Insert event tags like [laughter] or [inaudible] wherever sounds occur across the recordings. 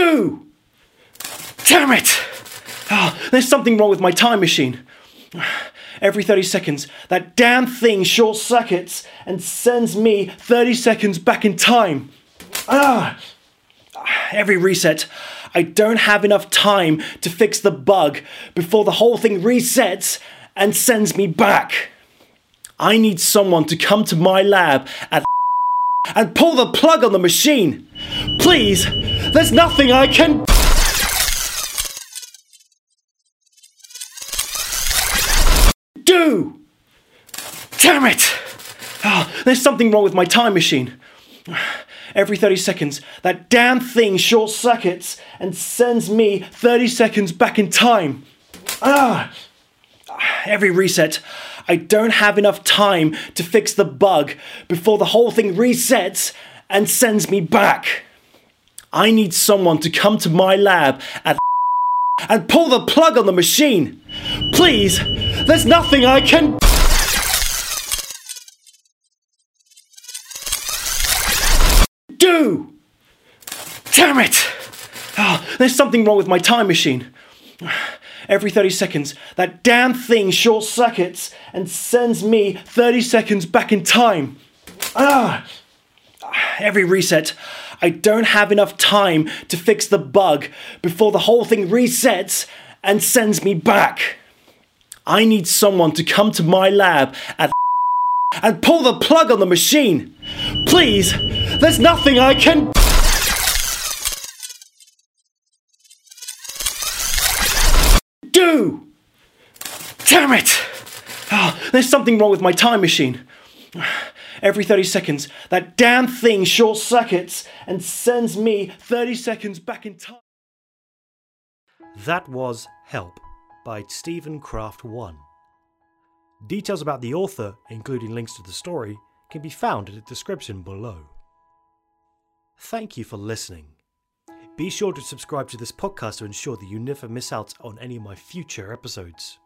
Do! Damn it! Oh, there's something wrong with my time machine. Every 30 seconds, that damn thing short circuits and sends me 30 seconds back in time. Ah! Every reset, I don't have enough time to fix the bug before the whole thing resets and sends me back. I need someone to come to my lab at and pull the plug on the machine. Please, there's nothing I can. Do! Damn it! Oh, there's something wrong with my time machine. Every 30 seconds, that damn thing short circuits and sends me 30 seconds back in time. Ah! Every reset, I don't have enough time to fix the bug before the whole thing resets and sends me back. I need someone to come to my lab at and pull the plug on the machine. Please, there's nothing I can. Do! Damn it! Oh, there's something wrong with my time machine. Every 30 seconds, that damn thing short circuits and sends me 30 seconds back in time. Ah! Every reset, I don't have enough time to fix the bug before the whole thing resets and sends me back. I need someone to come to my lab at [laughs] and pull the plug on the machine. Please, there's nothing I can. Do! Damn it! Oh, there's something wrong with my time machine. Every 30 seconds, that damn thing short circuits and sends me 30 seconds back in time. That was Help by Stephen Craft 1. Details about the author, including links to the story, can be found in the description below. Thank you for listening. Be sure to subscribe to this podcast to ensure that you never miss out on any of my future episodes.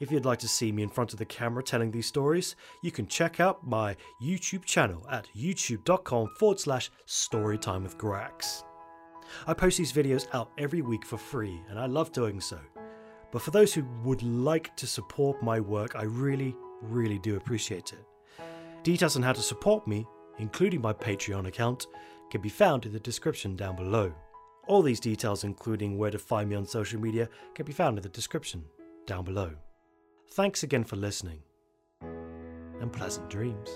If you'd like to see me in front of the camera telling these stories, you can check out my YouTube channel at youtube.com forward slash storytime with Grax. I post these videos out every week for free, and I love doing so. But for those who would like to support my work, I really, really do appreciate it. Details on how to support me, including my Patreon account, can be found in the description down below. All these details, including where to find me on social media, can be found in the description down below. Thanks again for listening, and pleasant dreams.